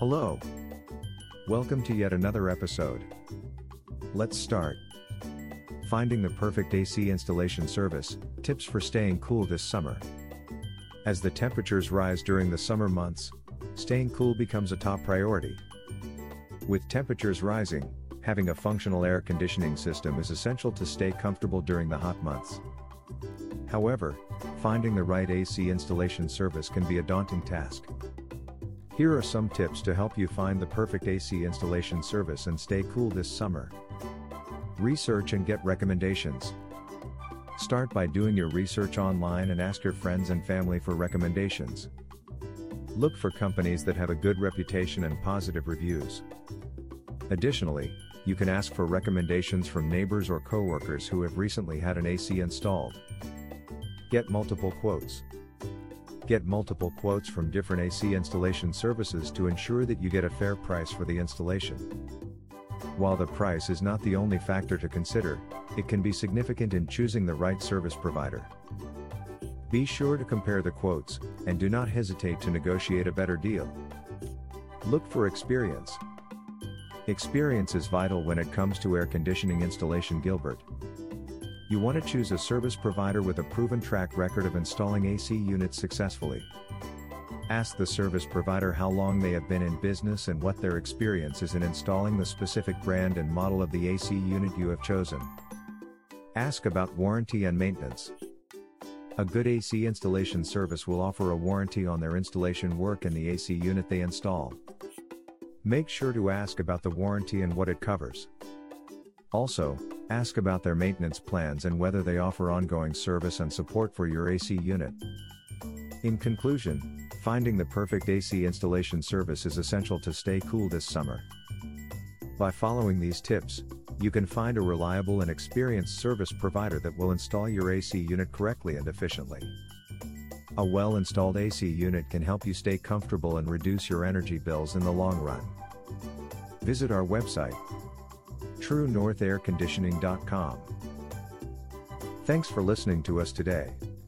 Hello. Welcome to yet another episode. Let's start. Finding the perfect AC installation service, tips for staying cool this summer. As the temperatures rise during the summer months, staying cool becomes a top priority. With temperatures rising, having a functional air conditioning system is essential to stay comfortable during the hot months. However, finding the right AC installation service can be a daunting task. Here are some tips to help you find the perfect AC installation service and stay cool this summer. Research and get recommendations. Start by doing your research online and ask your friends and family for recommendations. Look for companies that have a good reputation and positive reviews. Additionally, you can ask for recommendations from neighbors or coworkers who have recently had an AC installed. Get multiple quotes. Get multiple quotes from different AC installation services to ensure that you get a fair price for the installation. While the price is not the only factor to consider, it can be significant in choosing the right service provider. Be sure to compare the quotes, and do not hesitate to negotiate a better deal. Look for experience. Experience is vital when it comes to air conditioning installation Gilbert. You want to choose a service provider with a proven track record of installing AC units successfully. Ask the service provider how long they have been in business and what their experience is in installing the specific brand and model of the AC unit you have chosen. Ask about warranty and maintenance. A good AC installation service will offer a warranty on their installation work and the AC unit they install. Make sure to ask about the warranty and what it covers. Also, ask about their maintenance plans and whether they offer ongoing service and support for your AC unit. In conclusion, finding the perfect AC installation service is essential to stay cool this summer. By following these tips, you can find a reliable and experienced service provider that will install your AC unit correctly and efficiently. A well installed AC unit can help you stay comfortable and reduce your energy bills in the long run. Visit our website, TrueNorthAirConditioning.com. Thanks for listening to us today.